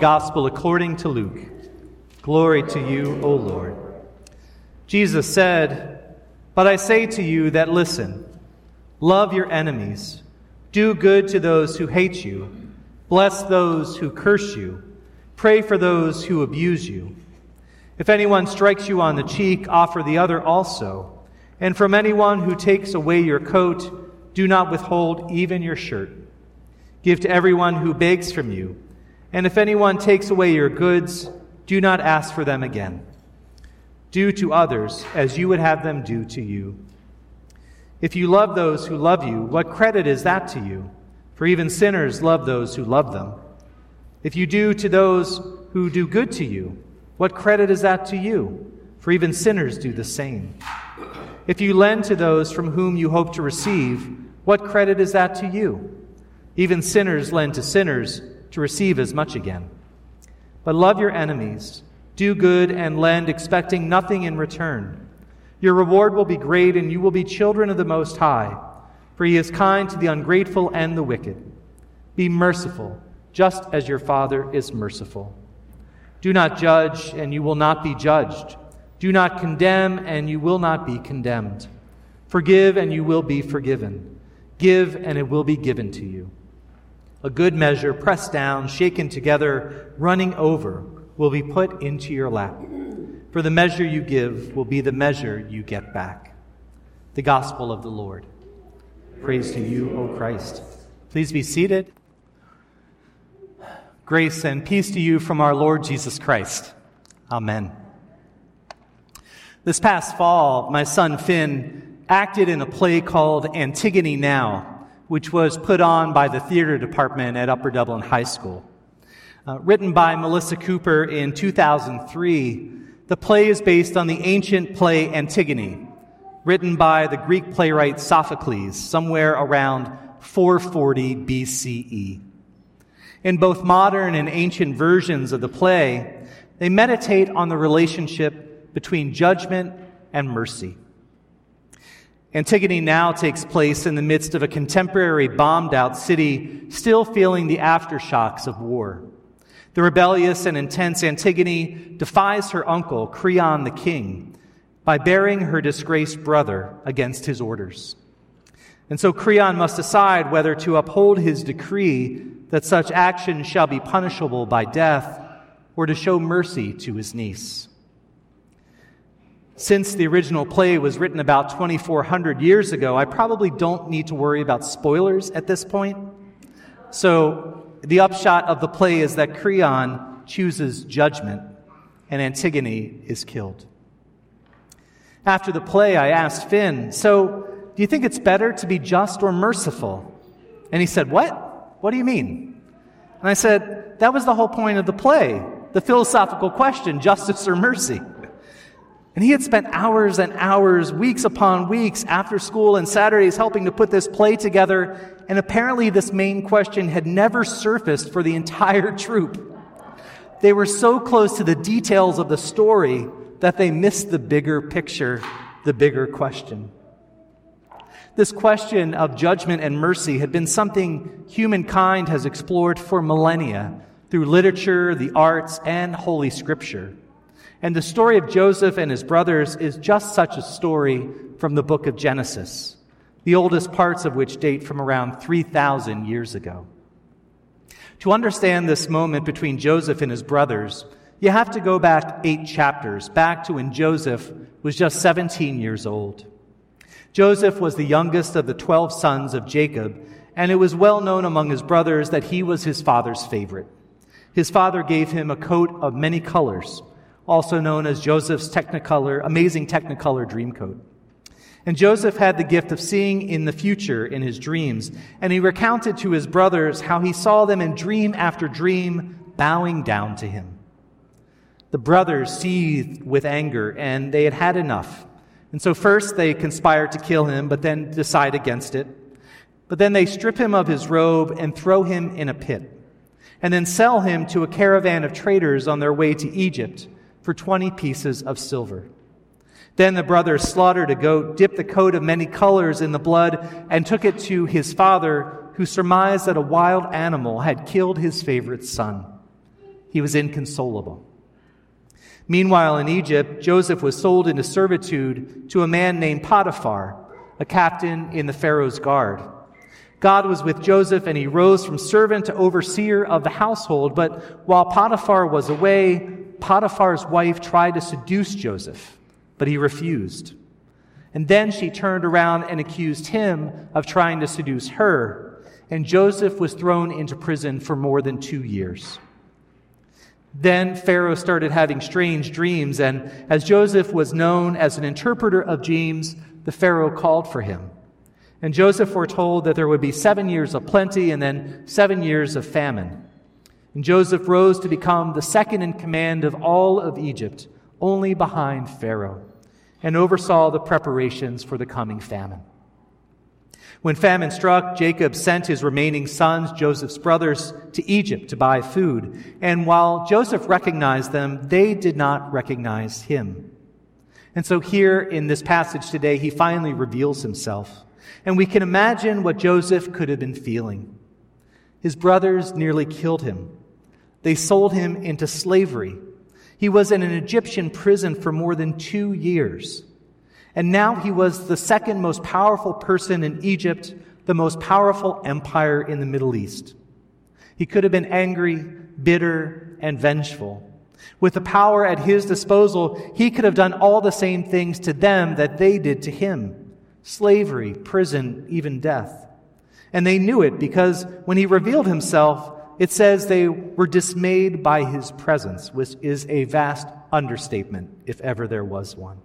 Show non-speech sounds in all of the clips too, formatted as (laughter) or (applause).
Gospel according to Luke. Glory to you, O Lord. Jesus said, But I say to you that listen, love your enemies, do good to those who hate you, bless those who curse you, pray for those who abuse you. If anyone strikes you on the cheek, offer the other also. And from anyone who takes away your coat, do not withhold even your shirt. Give to everyone who begs from you. And if anyone takes away your goods, do not ask for them again. Do to others as you would have them do to you. If you love those who love you, what credit is that to you? For even sinners love those who love them. If you do to those who do good to you, what credit is that to you? For even sinners do the same. If you lend to those from whom you hope to receive, what credit is that to you? Even sinners lend to sinners to receive as much again. But love your enemies, do good, and lend, expecting nothing in return. Your reward will be great, and you will be children of the Most High, for He is kind to the ungrateful and the wicked. Be merciful, just as your Father is merciful. Do not judge, and you will not be judged. Do not condemn, and you will not be condemned. Forgive, and you will be forgiven. Give, and it will be given to you. A good measure, pressed down, shaken together, running over, will be put into your lap. For the measure you give will be the measure you get back. The Gospel of the Lord. Praise to you, O Christ. Please be seated. Grace and peace to you from our Lord Jesus Christ. Amen. This past fall, my son Finn acted in a play called Antigone Now, which was put on by the theater department at Upper Dublin High School. Uh, written by Melissa Cooper in 2003, the play is based on the ancient play Antigone, written by the Greek playwright Sophocles somewhere around 440 BCE. In both modern and ancient versions of the play, they meditate on the relationship between judgment and mercy. Antigone now takes place in the midst of a contemporary bombed out city still feeling the aftershocks of war. The rebellious and intense Antigone defies her uncle, Creon the king, by burying her disgraced brother against his orders. And so Creon must decide whether to uphold his decree that such action shall be punishable by death or to show mercy to his niece. Since the original play was written about 2,400 years ago, I probably don't need to worry about spoilers at this point. So, the upshot of the play is that Creon chooses judgment and Antigone is killed. After the play, I asked Finn, So, do you think it's better to be just or merciful? And he said, What? What do you mean? And I said, That was the whole point of the play, the philosophical question justice or mercy. And he had spent hours and hours, weeks upon weeks after school and Saturdays helping to put this play together. And apparently, this main question had never surfaced for the entire troupe. They were so close to the details of the story that they missed the bigger picture, the bigger question. This question of judgment and mercy had been something humankind has explored for millennia through literature, the arts, and Holy Scripture. And the story of Joseph and his brothers is just such a story from the book of Genesis, the oldest parts of which date from around 3,000 years ago. To understand this moment between Joseph and his brothers, you have to go back eight chapters, back to when Joseph was just 17 years old. Joseph was the youngest of the 12 sons of Jacob, and it was well known among his brothers that he was his father's favorite. His father gave him a coat of many colors, also known as Joseph's Technicolor, amazing Technicolor dream coat. And Joseph had the gift of seeing in the future in his dreams, and he recounted to his brothers how he saw them in dream after dream bowing down to him. The brothers seethed with anger, and they had had enough. And so first they conspire to kill him, but then decide against it. But then they strip him of his robe and throw him in a pit, and then sell him to a caravan of traders on their way to Egypt for 20 pieces of silver. Then the brothers slaughtered a goat, dipped the coat of many colors in the blood, and took it to his father, who surmised that a wild animal had killed his favorite son. he was inconsolable. Meanwhile, in Egypt, Joseph was sold into servitude to a man named Potiphar, a captain in the Pharaoh's guard. God was with Joseph, and he rose from servant to overseer of the household. But while Potiphar was away, Potiphar's wife tried to seduce Joseph, but he refused. And then she turned around and accused him of trying to seduce her, and Joseph was thrown into prison for more than two years. Then Pharaoh started having strange dreams, and as Joseph was known as an interpreter of dreams, the Pharaoh called for him. And Joseph foretold that there would be seven years of plenty and then seven years of famine. And Joseph rose to become the second in command of all of Egypt, only behind Pharaoh, and oversaw the preparations for the coming famine. When famine struck, Jacob sent his remaining sons, Joseph's brothers, to Egypt to buy food. And while Joseph recognized them, they did not recognize him. And so here in this passage today, he finally reveals himself. And we can imagine what Joseph could have been feeling. His brothers nearly killed him. They sold him into slavery. He was in an Egyptian prison for more than two years. And now he was the second most powerful person in Egypt, the most powerful empire in the Middle East. He could have been angry, bitter, and vengeful. With the power at his disposal, he could have done all the same things to them that they did to him slavery, prison, even death. And they knew it because when he revealed himself, it says they were dismayed by his presence, which is a vast understatement, if ever there was one.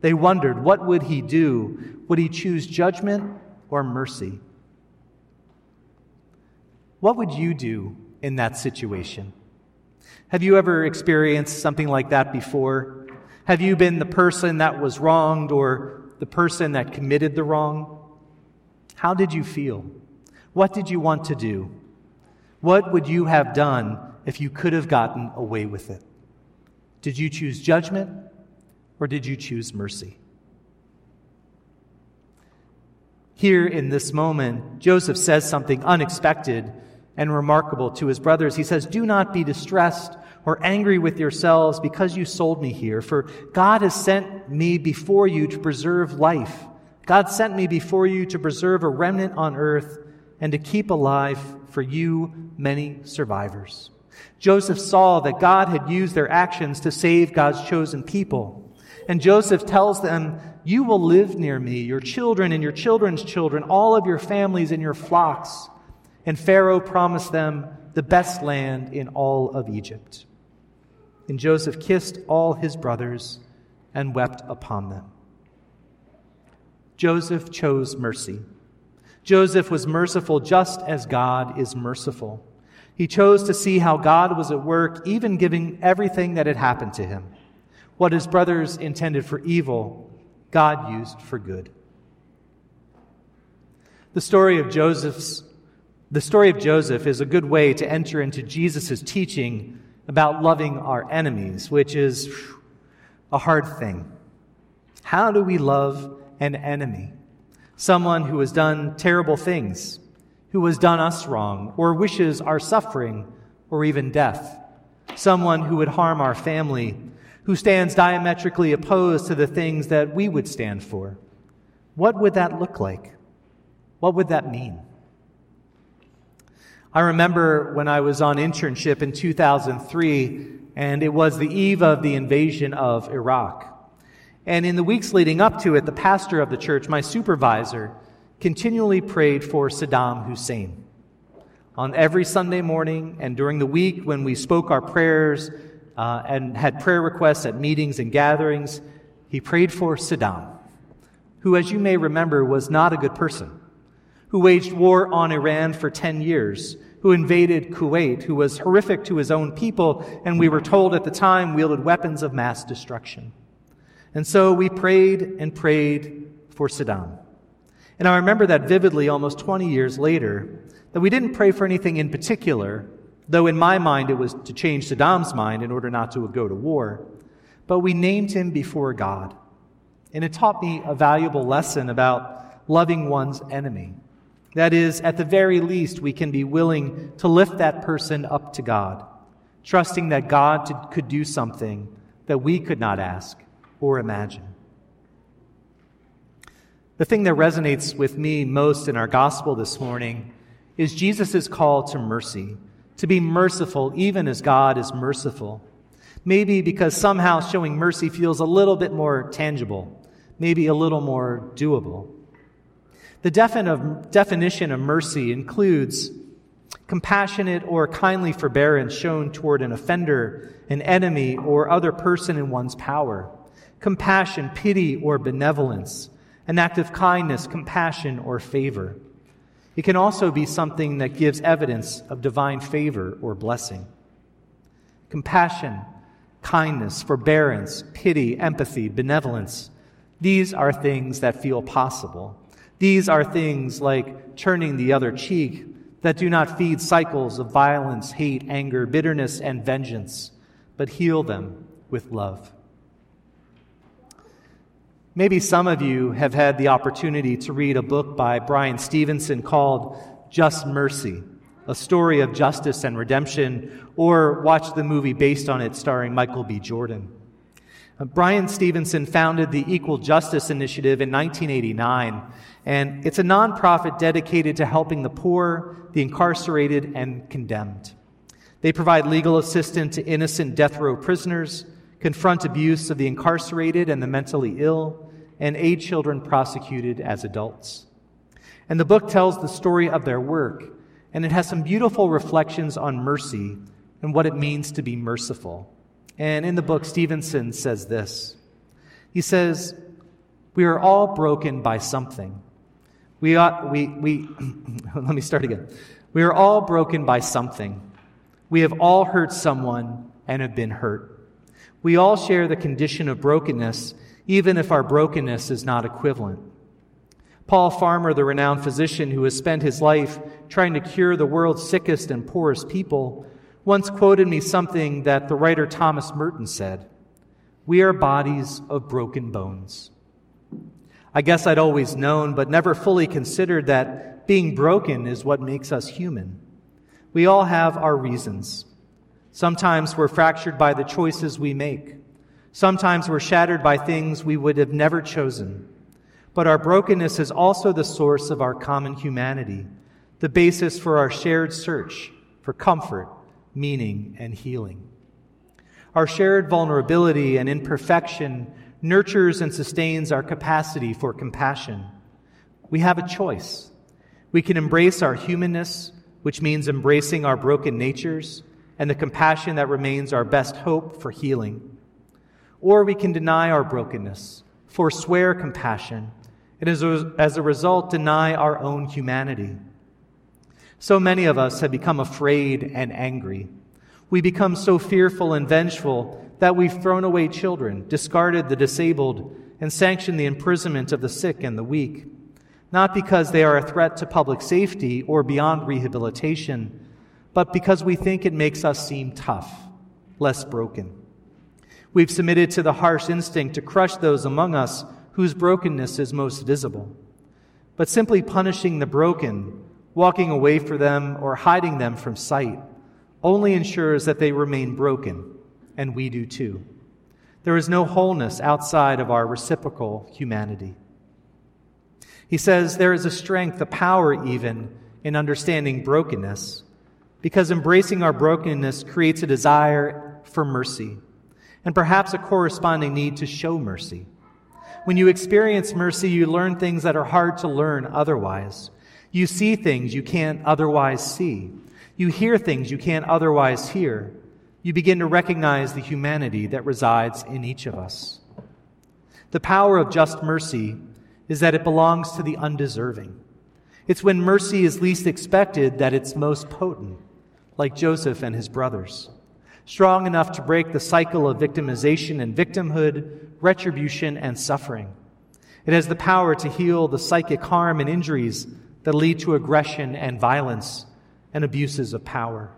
They wondered, what would he do? Would he choose judgment or mercy? What would you do in that situation? Have you ever experienced something like that before? Have you been the person that was wronged or the person that committed the wrong? How did you feel? What did you want to do? What would you have done if you could have gotten away with it? Did you choose judgment or did you choose mercy? Here in this moment, Joseph says something unexpected and remarkable to his brothers. He says, Do not be distressed or angry with yourselves because you sold me here, for God has sent me before you to preserve life. God sent me before you to preserve a remnant on earth and to keep alive for you many survivors. Joseph saw that God had used their actions to save God's chosen people. And Joseph tells them, You will live near me, your children and your children's children, all of your families and your flocks. And Pharaoh promised them the best land in all of Egypt. And Joseph kissed all his brothers and wept upon them. Joseph chose mercy. Joseph was merciful just as God is merciful. He chose to see how God was at work, even giving everything that had happened to him. What his brothers intended for evil, God used for good. The story of Joseph's the story of Joseph is a good way to enter into Jesus' teaching about loving our enemies, which is a hard thing. How do we love an enemy? Someone who has done terrible things, who has done us wrong, or wishes our suffering, or even death. Someone who would harm our family, who stands diametrically opposed to the things that we would stand for. What would that look like? What would that mean? I remember when I was on internship in 2003, and it was the eve of the invasion of Iraq. And in the weeks leading up to it, the pastor of the church, my supervisor, continually prayed for Saddam Hussein. On every Sunday morning and during the week when we spoke our prayers uh, and had prayer requests at meetings and gatherings, he prayed for Saddam, who, as you may remember, was not a good person, who waged war on Iran for 10 years who invaded Kuwait, who was horrific to his own people, and we were told at the time wielded weapons of mass destruction. And so we prayed and prayed for Saddam. And I remember that vividly almost 20 years later, that we didn't pray for anything in particular, though in my mind it was to change Saddam's mind in order not to go to war. But we named him before God. And it taught me a valuable lesson about loving one's enemy. That is, at the very least, we can be willing to lift that person up to God, trusting that God could do something that we could not ask or imagine. The thing that resonates with me most in our gospel this morning is Jesus' call to mercy, to be merciful even as God is merciful. Maybe because somehow showing mercy feels a little bit more tangible, maybe a little more doable. The definition of mercy includes compassionate or kindly forbearance shown toward an offender, an enemy, or other person in one's power. Compassion, pity, or benevolence. An act of kindness, compassion, or favor. It can also be something that gives evidence of divine favor or blessing. Compassion, kindness, forbearance, pity, empathy, benevolence. These are things that feel possible. These are things like turning the other cheek that do not feed cycles of violence, hate, anger, bitterness, and vengeance, but heal them with love. Maybe some of you have had the opportunity to read a book by Bryan Stevenson called Just Mercy, a story of justice and redemption, or watch the movie based on it starring Michael B. Jordan. Uh, Bryan Stevenson founded the Equal Justice Initiative in 1989, and it's a nonprofit dedicated to helping the poor, the incarcerated, and condemned. They provide legal assistance to innocent death row prisoners, confront abuse of the incarcerated and the mentally ill, and aid children prosecuted as adults. And the book tells the story of their work, and it has some beautiful reflections on mercy and what it means to be merciful. And in the book, Stevenson says this He says, We are all broken by something. We ought, we, we, (clears throat) let me start again. We are all broken by something. We have all hurt someone and have been hurt. We all share the condition of brokenness, even if our brokenness is not equivalent. Paul Farmer, the renowned physician who has spent his life trying to cure the world's sickest and poorest people, once quoted me something that the writer Thomas Merton said We are bodies of broken bones. I guess I'd always known, but never fully considered that being broken is what makes us human. We all have our reasons. Sometimes we're fractured by the choices we make. Sometimes we're shattered by things we would have never chosen. But our brokenness is also the source of our common humanity, the basis for our shared search for comfort, meaning, and healing. Our shared vulnerability and imperfection nurtures and sustains our capacity for compassion. We have a choice. We can embrace our humanness, which means embracing our broken natures and the compassion that remains our best hope for healing. Or we can deny our brokenness, forswear compassion, and as a, as a result, deny our own humanity. So many of us have become afraid and angry. We become so fearful and vengeful that we've thrown away children, discarded the disabled, and sanctioned the imprisonment of the sick and the weak, not because they are a threat to public safety or beyond rehabilitation, but because we think it makes us seem tough, less broken. We've submitted to the harsh instinct to crush those among us whose brokenness is most visible. But simply punishing the broken, walking away from them, or hiding them from sight only ensures that they remain broken and we do too. There is no wholeness outside of our reciprocal humanity. He says there is a strength, a power even, in understanding brokenness, because embracing our brokenness creates a desire for mercy, and perhaps a corresponding need to show mercy. When you experience mercy, you learn things that are hard to learn otherwise. You see things you can't otherwise see. You hear things you can't otherwise hear you begin to recognize the humanity that resides in each of us. The power of just mercy is that it belongs to the undeserving. It's when mercy is least expected that it's most potent, like Joseph and his brothers, strong enough to break the cycle of victimization and victimhood, retribution and suffering. It has the power to heal the psychic harm and injuries that lead to aggression and violence and abuses of power.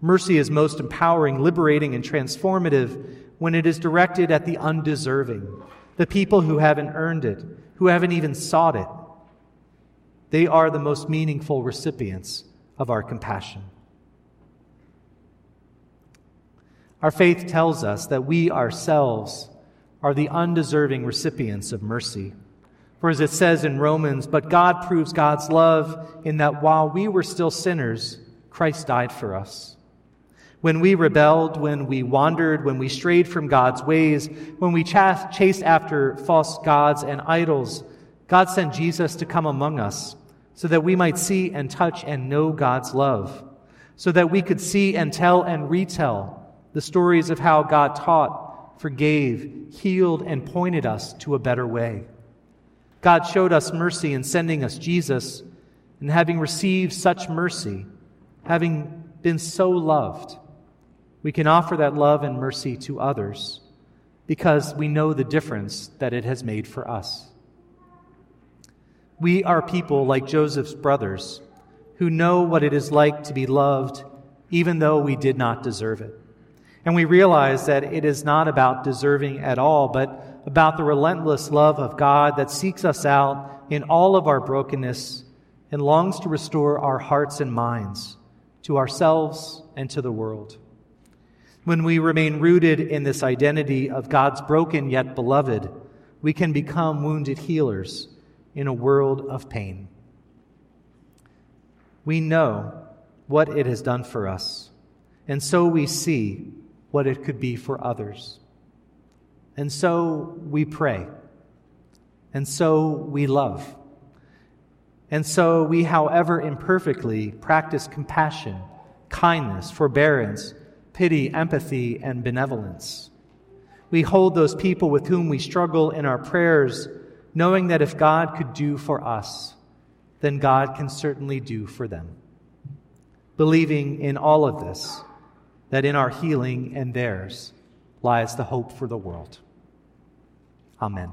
Mercy is most empowering, liberating, and transformative when it is directed at the undeserving, the people who haven't earned it, who haven't even sought it. They are the most meaningful recipients of our compassion. Our faith tells us that we ourselves are the undeserving recipients of mercy. For as it says in Romans, but God proves God's love in that while we were still sinners, Christ died for us. When we rebelled, when we wandered, when we strayed from God's ways, when we chased after false gods and idols, God sent Jesus to come among us so that we might see and touch and know God's love, so that we could see and tell and retell the stories of how God taught, forgave, healed, and pointed us to a better way. God showed us mercy in sending us Jesus, and having received such mercy, having been so loved, we can offer that love and mercy to others because we know the difference that it has made for us. We are people like Joseph's brothers who know what it is like to be loved even though we did not deserve it. And we realize that it is not about deserving at all, but about the relentless love of God that seeks us out in all of our brokenness and longs to restore our hearts and minds to ourselves and to the world. When we remain rooted in this identity of God's broken yet beloved, we can become wounded healers in a world of pain. We know what it has done for us, and so we see what it could be for others. And so we pray, and so we love, and so we, however imperfectly, practice compassion, kindness, forbearance, pity, empathy, and benevolence. We hold those people with whom we struggle in our prayers knowing that if God could do for us, then God can certainly do for them. Believing in all of this, that in our healing and theirs lies the hope for the world. Amen.